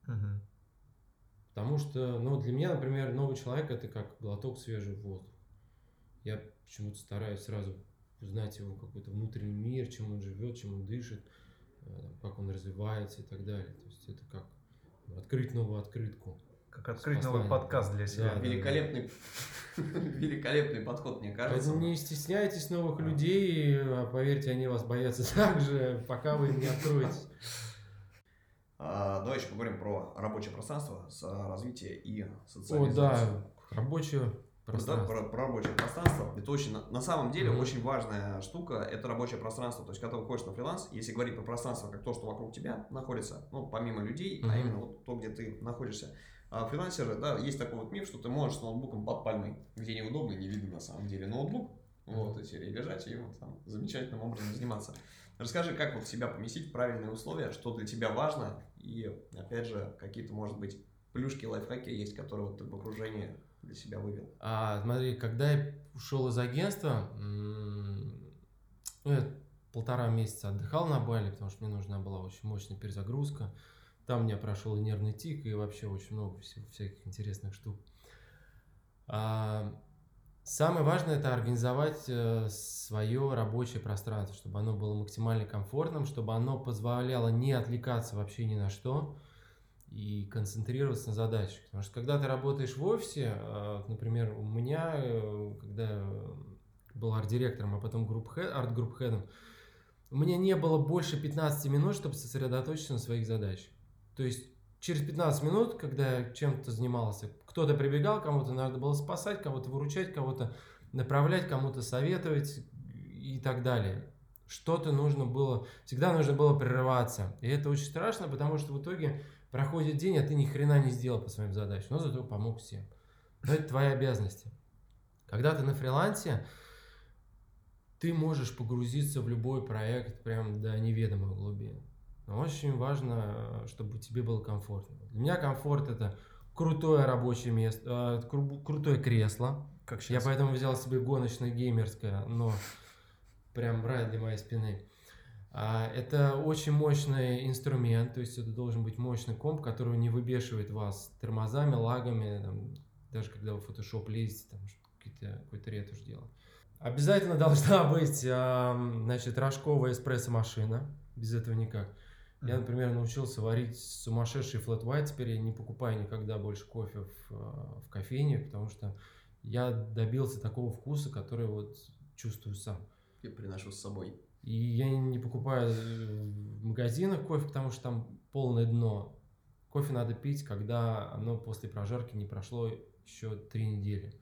Мгм. Потому что, ну, для меня, например, новый человек это как глоток свежего воздуха. Я почему-то стараюсь сразу узнать его какой-то внутренний мир, чем он живет, чем он дышит, э, как он развивается и так далее. То есть это как открыть новую открытку. Как открыть новый подкаст для себя. Да, великолепный, великолепный подход, мне кажется. Поэтому не стесняйтесь новых людей, а поверьте, они вас боятся так же, пока вы не откроете. А, давай еще поговорим про рабочее пространство, развитие и социализацию. О, да, рабочее Пространство. Да, про, про рабочее пространство. Это очень, на, на самом деле, mm-hmm. очень важная штука, это рабочее пространство. То есть, когда ты выходишь на фриланс, если говорить про пространство как то, что вокруг тебя находится, ну, помимо людей, mm-hmm. а именно вот то, где ты находишься. А фрилансеры, да, есть такой вот миф, что ты можешь с ноутбуком под пальмой, где неудобно и не видно на самом деле ноутбук, вот, и лежать и вот там замечательным образом заниматься. Расскажи, как вот себя поместить в правильные условия, что для тебя важно, и, опять же, какие-то, может быть, плюшки, лайфхаки есть, которые вот ты в окружении для себя вывел? А, смотри, когда я ушел из агентства, ну, я полтора месяца отдыхал на Бали, потому что мне нужна была очень мощная перезагрузка. Там у меня прошел и нервный тик, и вообще очень много всяких интересных штук. А, самое важное это организовать э, свое рабочее пространство, чтобы оно было максимально комфортным, чтобы оно позволяло не отвлекаться вообще ни на что, и концентрироваться на задачах. Потому что когда ты работаешь в офисе, а, например, у меня, э, когда был арт-директором, а потом арт-групп-хедом, у меня не было больше 15 минут, чтобы сосредоточиться на своих задачах. То есть через 15 минут, когда я чем-то занимался, кто-то прибегал, кому-то надо было спасать, кого-то выручать, кого-то направлять, кому-то советовать и так далее. Что-то нужно было, всегда нужно было прерываться. И это очень страшно, потому что в итоге Проходит день, а ты ни хрена не сделал по своим задачам, но зато помог всем. Но это твои обязанности. Когда ты на фрилансе, ты можешь погрузиться в любой проект прям до неведомой глубины. Но очень важно, чтобы тебе было комфортно. Для меня комфорт это крутое рабочее место, э, кру- крутое кресло. Как сейчас. Я поэтому взял себе гоночное геймерское, но прям рай для моей спины. А, это очень мощный инструмент, то есть это должен быть мощный комп, который не выбешивает вас тормозами, лагами, там, даже когда вы в Photoshop лезете, там какие-то, какой-то ретушь делать. Обязательно должна быть, значит, рожковая эспрессо-машина, без этого никак. Я, например, научился варить сумасшедший флэт white, теперь я не покупаю никогда больше кофе в, а, в кофейне, потому что я добился такого вкуса, который вот чувствую сам. Я приношу с собой. И я не покупаю э, в магазинах кофе, потому что там полное дно. Кофе надо пить, когда оно после прожарки не прошло еще три недели.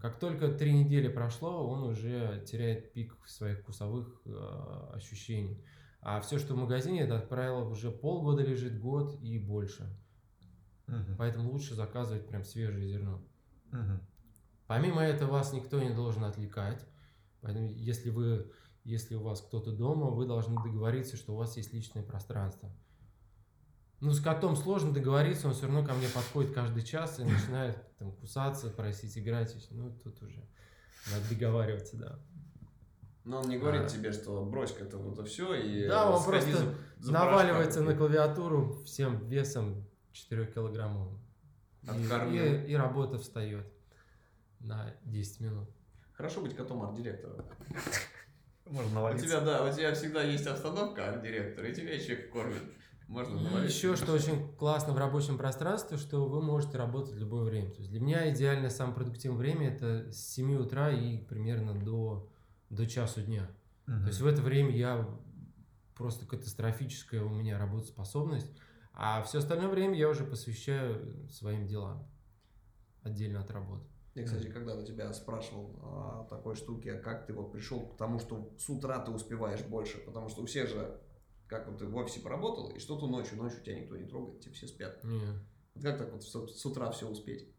Как только три недели прошло, он уже теряет пик своих вкусовых э, ощущений. А все, что в магазине, это, как правило, уже полгода лежит, год и больше. Mm-hmm. Поэтому лучше заказывать прям свежее зерно. Mm-hmm. Помимо этого, вас никто не должен отвлекать. Поэтому, если вы если у вас кто-то дома, вы должны договориться, что у вас есть личное пространство. Ну, с котом сложно договориться, он все равно ко мне подходит каждый час и начинает там кусаться, просить играть. Ну, тут уже надо договариваться, да. Но он не говорит а, тебе, что брось это вот это все и Да, он просто за, за наваливается на клавиатуру всем весом 4 килограммовым. И, и, и работа встает на 10 минут. Хорошо быть котом арт-директора. Можно навалиться. У тебя, да, у тебя всегда есть обстановка арт-директора, и тебя человек кормит. Можно навалиться. Еще, что очень классно в рабочем пространстве, что вы можете работать в любое время. То есть для меня идеальное самое продуктивное время это с 7 утра и примерно до, до часу дня. Угу. То есть в это время я просто катастрофическая у меня работоспособность, а все остальное время я уже посвящаю своим делам отдельно от работы. Я, кстати, когда-то тебя спрашивал о такой штуке, как ты вот пришел к тому, что с утра ты успеваешь больше, потому что у всех же, как вот ты в офисе поработал, и что-то ночью, ночью тебя никто не трогает, тебе все спят. Нет. Вот как так вот с утра все успеть?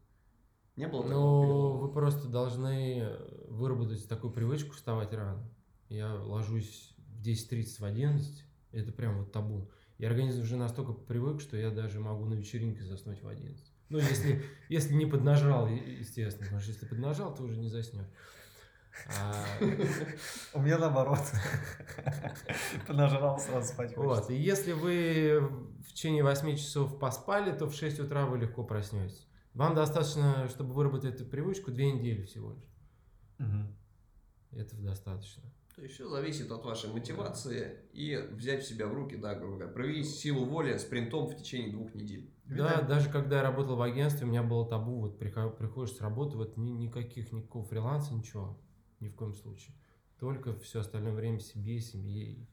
Не было Ну, вы просто должны выработать такую привычку вставать рано. Я ложусь в 10.30, в 11, это прям вот табу. И организм уже настолько привык, что я даже могу на вечеринке заснуть в 11. Ну, если, если не поднажал, естественно. Потому что если поднажал, то уже не заснешь. А... У меня наоборот. Поднажрал, сразу спать Вот, и если вы в течение 8 часов поспали, то в 6 утра вы легко проснетесь. Вам достаточно, чтобы выработать эту привычку, две недели всего лишь. Угу. Этого достаточно. То есть все зависит от вашей мотивации и взять себя в руки, да, грубо говоря, проявить силу воли спринтом в течение двух недель. Да, даже когда я работал в агентстве, у меня было табу, вот приходишь с работы, вот ни, никаких, никакого фриланса, ничего, ни в коем случае. Только все остальное время себе, семье и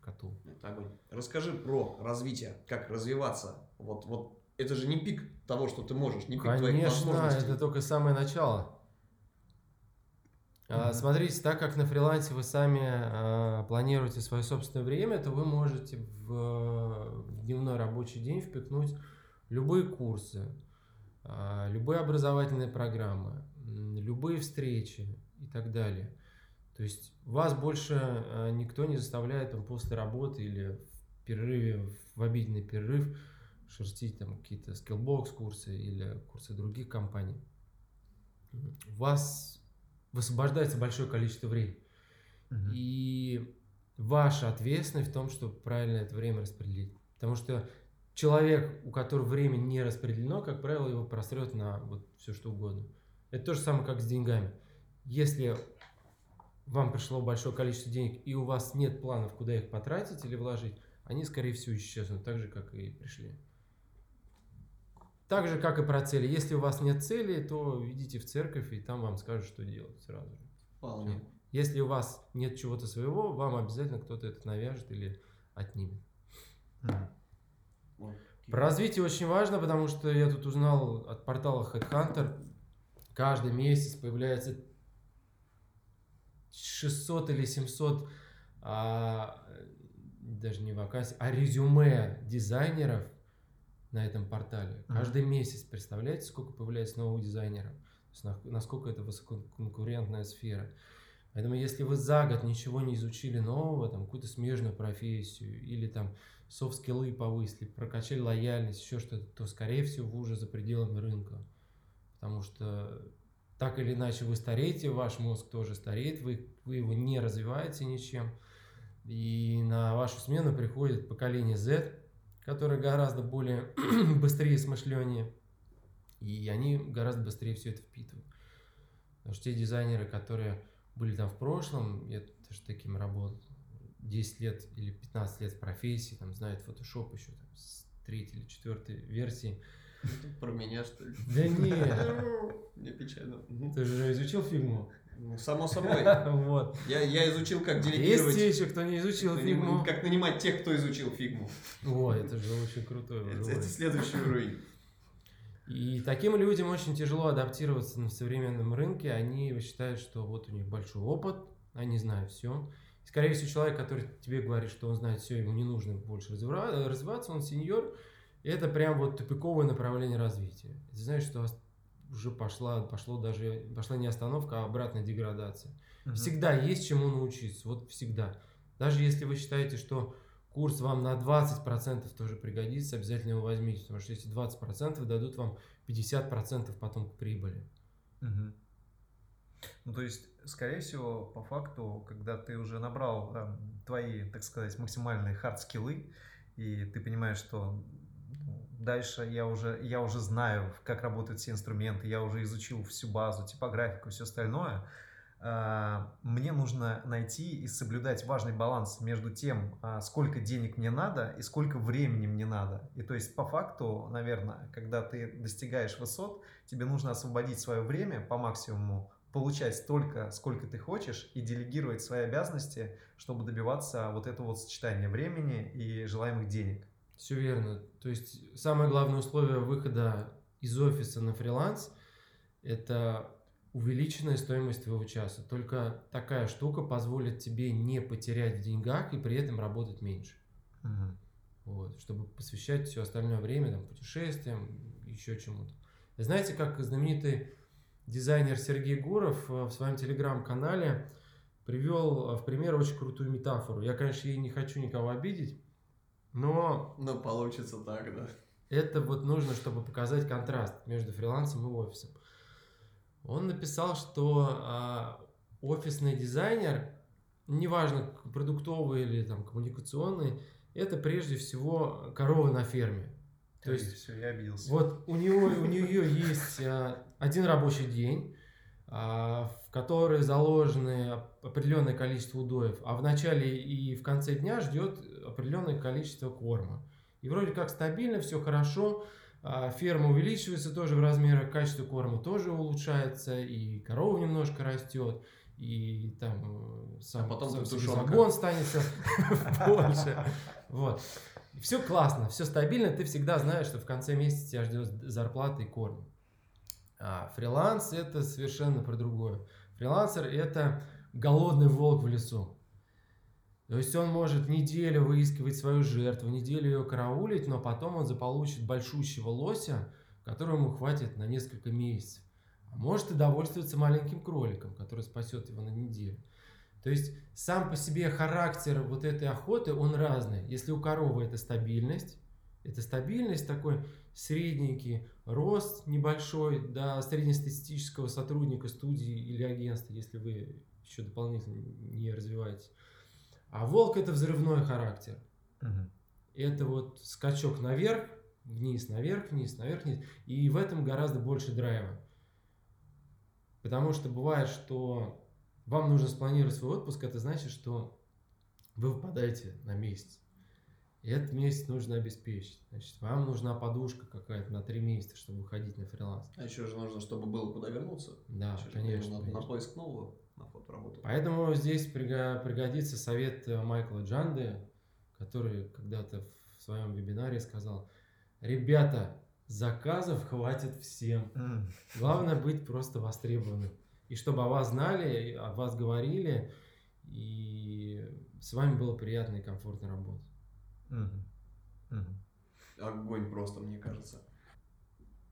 коту. Это огонь. Расскажи про развитие, как развиваться. Вот, вот это же не пик того, что ты можешь, не пик Конечно, твоих возможностей. это только самое начало. А, Смотрите, так как на фрилансе вы сами а, планируете свое собственное время, то вы можете в, в дневной рабочий день впихнуть любые курсы, а, любые образовательные программы, любые встречи и так далее. То есть вас больше а, никто не заставляет там, после работы или в перерыве, в обеденный перерыв шерстить там какие-то скиллбокс курсы или курсы других компаний. У вас высвобождается большое количество времени. И ваша ответственность в том, чтобы правильно это время распределить. Потому что человек, у которого время не распределено, как правило, его просрет на вот все что угодно. Это то же самое, как с деньгами. Если вам пришло большое количество денег, и у вас нет планов, куда их потратить или вложить, они, скорее всего, исчезнут, так же, как и пришли. Так же, как и про цели. Если у вас нет цели, то идите в церковь, и там вам скажут, что делать сразу же. Вполне. Если у вас нет чего-то своего, вам обязательно кто-то это навяжет или отнимет. Вот. Про развитие очень важно, потому что я тут узнал от портала Headhunter, каждый месяц появляется 600 или 700, а, даже не вакансий, а резюме дизайнеров на этом портале. Мгм. Каждый месяц, представляете, сколько появляется новых дизайнеров? Насколько это высококонкурентная сфера. Поэтому если вы за год ничего не изучили нового, там какую-то смежную профессию или там софт-скиллы повысили, прокачали лояльность, еще что-то, то, скорее всего, вы уже за пределами рынка. Потому что так или иначе вы стареете, ваш мозг тоже стареет, вы, вы его не развиваете ничем. И на вашу смену приходит поколение Z, которое гораздо более быстрее смышленнее. И они гораздо быстрее все это впитывают. Потому что те дизайнеры, которые были там в прошлом, я тоже таким работал, 10 лет или 15 лет в профессии, там знают Photoshop еще там, с третьей или четвертой версии. Про меня, что ли? Да нет, Мне печально. Ты же изучил фигму. Ну, Само собой. Вот. Я, я изучил, как Есть делегировать. те еще, кто не изучил как фигму. Как нанимать тех, кто изучил фигму. Ой, это же очень крутой Это, это следующий уровень. И таким людям очень тяжело адаптироваться на современном рынке. Они считают, что вот у них большой опыт, они знают все. Скорее всего, человек, который тебе говорит, что он знает все, ему не нужно больше развива- развиваться, он сеньор. И это прям вот тупиковое направление развития. Это значит, что уже пошла, пошло даже, пошла не остановка, а обратная деградация. Мгм. Всегда есть чему научиться, вот всегда. Даже если вы считаете, что курс вам на 20% тоже пригодится, обязательно его возьмите, потому что эти 20% дадут вам 50% потом к прибыли. Мгм. Ну, то есть, скорее всего, по факту, когда ты уже набрал эм, твои, так сказать, максимальные хард-скиллы, и ты понимаешь, что дальше я уже, я уже знаю, как работают все инструменты, я уже изучил всю базу, типографику, все остальное, а, мне нужно найти и соблюдать важный баланс между тем, а, сколько денег мне надо и сколько времени мне надо. И то есть, по факту, наверное, когда ты достигаешь высот, тебе нужно освободить свое время по максимуму, получать столько, сколько ты хочешь, и делегировать свои обязанности, чтобы добиваться вот этого вот сочетания времени и желаемых денег. Все верно. То есть самое главное условие выхода из офиса на фриланс – это увеличенная стоимость твоего часа. Только такая штука позволит тебе не потерять в деньгах и при этом работать меньше. Вот, чтобы посвящать все остальное время там, путешествиям, еще чему-то. Знаете, как знаменитый дизайнер Сергей Гуров э, в своем телеграм-канале привел в пример очень крутую метафору. Я, конечно, ей не хочу никого обидеть, но Ну, получится так, да. это вот нужно, чтобы показать контраст между фрилансом и офисом. Он написал, что а, офисный дизайнер, неважно, продуктовый или там, коммуникационный, это прежде всего корова на ферме. То есть все, я обиделся. вот у него, у нее есть а, один рабочий день, а, в которые заложены определенное количество удоев, а в начале и в конце дня ждет определенное количество корма. И вроде как стабильно, все хорошо, а, ферма увеличивается тоже в размерах, качество корма тоже улучшается, и корова немножко растет, и там э, сам, А потом сам загон станется больше. Вот. Все классно, все стабильно, ты всегда знаешь, что в конце месяца тебя ждет зарплата и корм. А фриланс это совершенно про другое. Фрилансер это голодный волк в лесу. То есть он может неделю выискивать свою жертву, неделю ее караулить, но потом он заполучит большущего лося, которому хватит на несколько месяцев. А может и довольствоваться маленьким кроликом, который спасет его на неделю. То есть сам по себе характер вот этой охоты, он разный. Если у коровы это стабильность, это стабильность такой средненький рост небольшой до среднестатистического сотрудника студии или агентства, если вы еще дополнительно не развиваетесь. А волк это взрывной характер. Мгм. Это вот скачок наверх, вниз, наверх, вниз, наверх, вниз. И в этом гораздо больше драйва. Потому что бывает, что вам нужно спланировать свой отпуск, это значит, что вы выпадаете на месяц. И этот месяц нужно обеспечить. Значит, вам нужна подушка какая-то на три месяца, чтобы выходить на фриланс. А еще же нужно, чтобы было куда вернуться. Да, же конечно. На, конечно. поиск нового на фотоработу. Поэтому здесь пригодится совет э, Майкла Джанды, который когда-то в своем вебинаре сказал, ребята, заказов хватит всем. Главное быть просто востребованным. И чтобы о вас знали, о вас говорили, и с вами было приятно и комфортно работать. Огонь просто, мне кажется.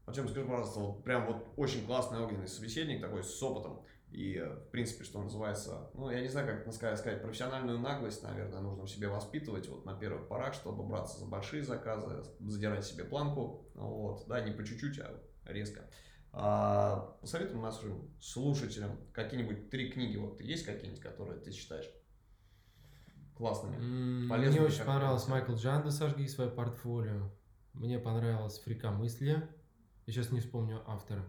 А чем скажи, пожалуйста, вот прям вот очень классный огненный собеседник такой с опытом. И, э, в принципе, что называется, ну, я не знаю, как это сказать, профессиональную наглость, наверное, нужно в себе воспитывать вот на первых порах, чтобы браться за большие заказы, задирать себе планку, вот, да, не по чуть-чуть, а резко. А, посоветуй нашим слушателям какие-нибудь три книги, вот есть какие-нибудь, которые ты считаешь классными? М, Полезно Мне очень понравилось? Майкл Джанда «Сожги свое портфолио». Мне понравилось «Фрикомыслие». Я сейчас не вспомню автора.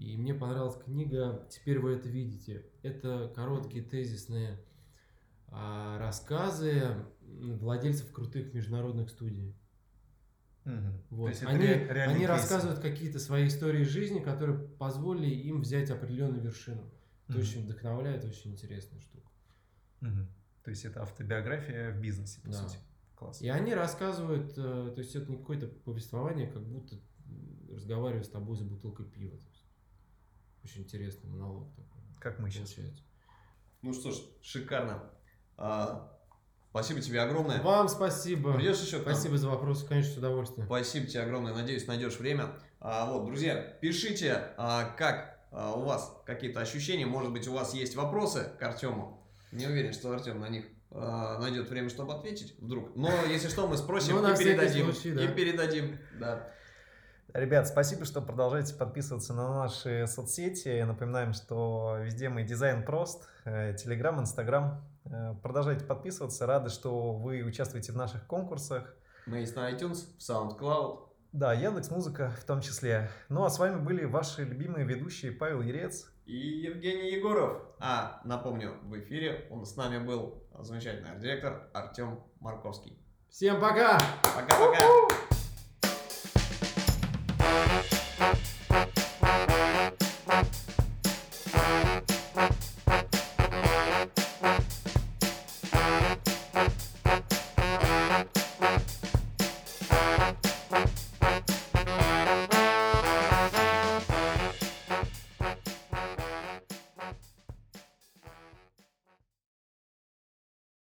И мне понравилась книга «Теперь вы это видите». Это короткие тезисные а, рассказы владельцев крутых международных студий. Мгм. Вот. То есть Они, они рассказывают какие-то свои истории жизни, которые позволили им взять определенную вершину. Это Мгм. очень вдохновляет, очень интересная штука. Мгм. То есть это автобиография в бизнесе, по Да. сути. Класс. И они рассказывают, э, то есть это не какое-то повествование, как будто разговариваю с тобой за бутылкой пива. То есть очень интересный монолог такой Как мы сейчас. получается. Ну что ж, шикарно. А, спасибо тебе огромное. Вам спасибо. Придешь еще к нам? Спасибо за вопросы, конечно, с удовольствием. Спасибо тебе огромное. Надеюсь, найдешь время. А, вот, друзья, пишите, а, как а, у вас какие-то ощущения. Может быть, у вас есть вопросы к Артему. Не уверен, что Артем на них а, найдет время, чтобы ответить вдруг. Но если что, мы спросим Ну, и передадим. случай, да. И передадим, да. Ребят, спасибо, что продолжаете подписываться на наши соцсети. Напоминаем, что везде мы дизайн прост. Телеграм, Инстаграм. Продолжайте подписываться. Рады, что вы участвуете в наших конкурсах. Мы есть на iTunes, в SoundCloud. Да, Яндекс Музыка в том числе. Ну а с вами были ваши любимые ведущие Павел Ерец. И Евгений Егоров. А, напомню, в эфире он с нами был замечательный арт-директор Артем Марковский. Всем пока! Пока-пока!